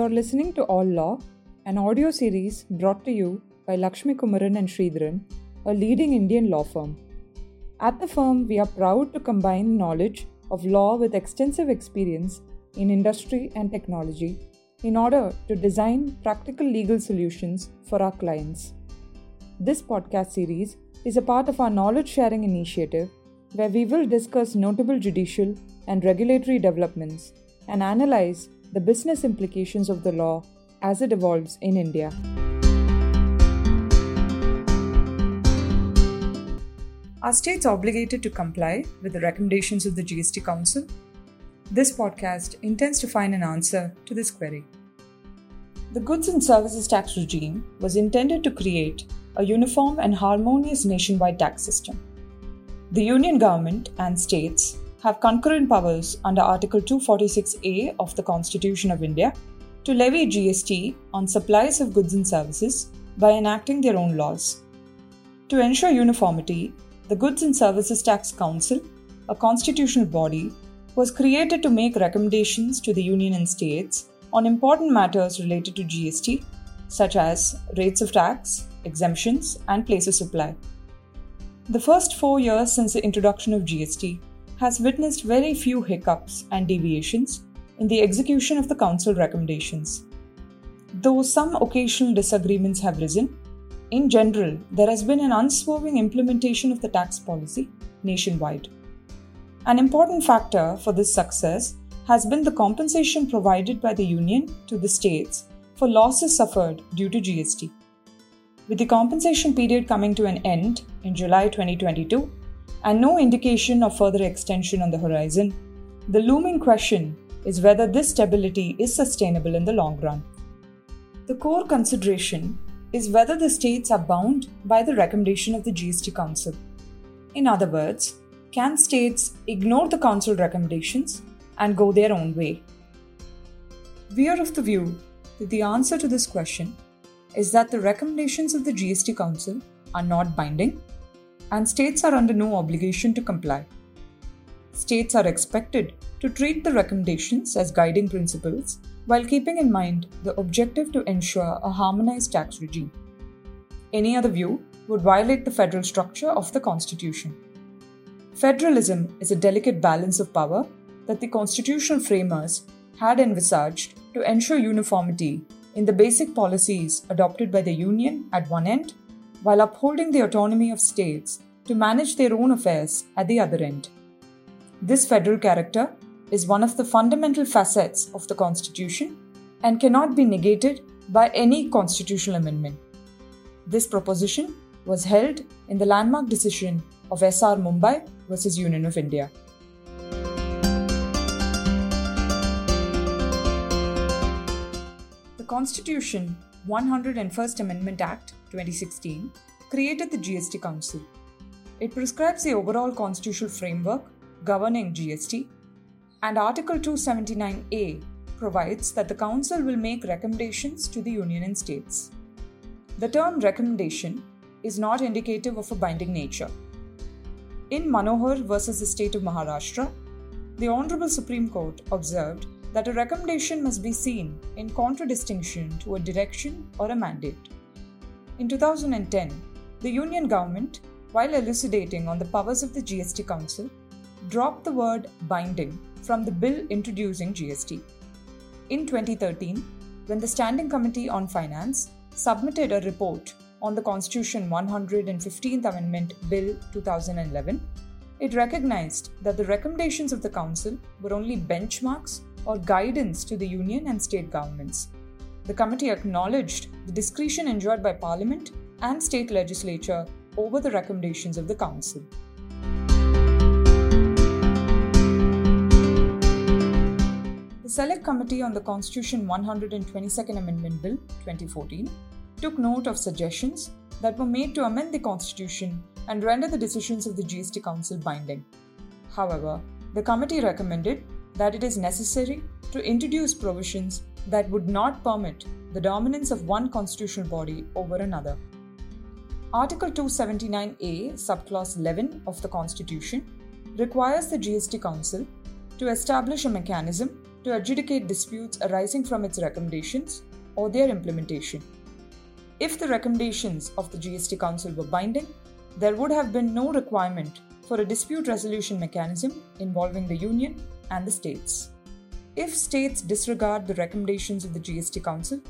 You're listening to All Law, an audio series brought to you by Lakshmi Kumaran and Sridharan, a leading Indian law firm. At the firm, we are proud to combine knowledge of law with extensive experience in industry and technology in order to design practical legal solutions for our clients. This podcast series is a part of our knowledge sharing initiative where we will discuss notable judicial and regulatory developments and analyze the business implications of the law as it evolves in India. Are states obligated to comply with the recommendations of the GST Council? This podcast intends to find an answer to this query. The Goods and Services Tax regime was intended to create a uniform and harmonious nationwide tax system. The Union government and states have concurrent powers under Article 246A of the Constitution of India to levy GST on supplies of goods and services by enacting their own laws. To ensure uniformity, the Goods and Services Tax Council, a constitutional body, was created to make recommendations to the Union and states on important matters related to GST, such as rates of tax, exemptions, and place of supply. The first four years since the introduction of GST has witnessed very few hiccups and deviations in the execution of the Council recommendations. Though some occasional disagreements have risen, in general, there has been an unswerving implementation of the tax policy nationwide. An important factor for this success has been the compensation provided by the Union to the states for losses suffered due to GST. With the compensation period coming to an end in July 2022, and no indication of further extension on the horizon, the looming question is whether this stability is sustainable in the long run. The core consideration is whether the states are bound by the recommendation of the GST Council. In other words, can states ignore the Council recommendations and go their own way? We are of the view that the answer to this question is that the recommendations of the GST Council are not binding and states are under no obligation to comply. States are expected to treat the recommendations as guiding principles while keeping in mind the objective to ensure a harmonized tax regime. Any other view would violate the federal structure of the Constitution. Federalism is a delicate balance of power that the constitutional framers had envisaged to ensure uniformity in the basic policies adopted by the Union at one end while upholding the autonomy of states to manage their own affairs at the other end. This federal character is one of the fundamental facets of the Constitution and cannot be negated by any constitutional amendment. This proposition was held in the landmark decision of SR Bommai versus Union of India. The Constitution 101st Amendment Act 2016 created the GST Council. It prescribes the overall constitutional framework governing GST, and Article 279A provides that the Council will make recommendations to the Union and states. The term recommendation is not indicative of a binding nature. In Manohar versus the state of Maharashtra, the Honorable Supreme Court observed that a recommendation must be seen in contradistinction to a direction or a mandate. In 2010, the Union government, while elucidating on the powers of the GST Council, dropped the word binding from the bill introducing GST. In 2013, when the Standing Committee on Finance submitted a report on the Constitution 115th Amendment Bill 2011, it recognized that the recommendations of the Council were only benchmarks or guidance to the Union and state governments. The committee acknowledged the discretion enjoyed by Parliament and state legislature over the recommendations of the Council. The Select Committee on the Constitution 122nd Amendment Bill 2014 took note of suggestions that were made to amend the Constitution and render the decisions of the GST Council binding. However, the committee recommended that it is necessary to introduce provisions that would not permit the dominance of one constitutional body over another. Article 279A, subclause 11 of the Constitution, requires the GST Council to establish a mechanism to adjudicate disputes arising from its recommendations or their implementation. If the recommendations of the GST Council were binding, there would have been no requirement for a dispute resolution mechanism involving the Union and the states. If states disregard the recommendations of the GST Council,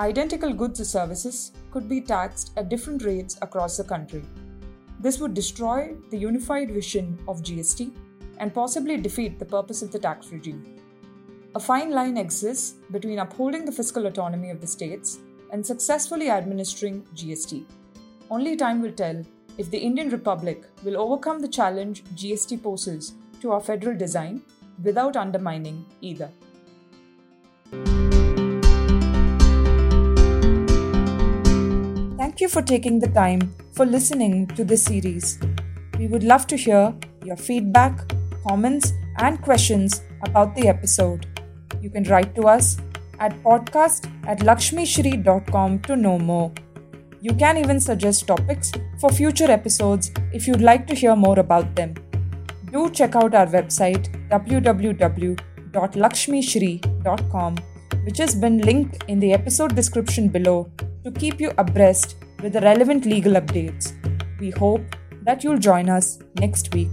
identical goods or services could be taxed at different rates across the country. This would destroy the unified vision of GST and possibly defeat the purpose of the tax regime. A fine line exists between upholding the fiscal autonomy of the states and successfully administering GST. Only time will tell if the Indian Republic will overcome the challenge GST poses to our federal design without undermining either. Thank you for taking the time for listening to this series. We would love to hear your feedback, comments, and questions about the episode. You can write to us at podcast at lakshmisri.com to know more. You can even suggest topics for future episodes if you'd like to hear more about them. Do check out our website www.lakshmisri.com, which has been linked in the episode description below to keep you abreast with the relevant legal updates. We hope that you'll join us next week.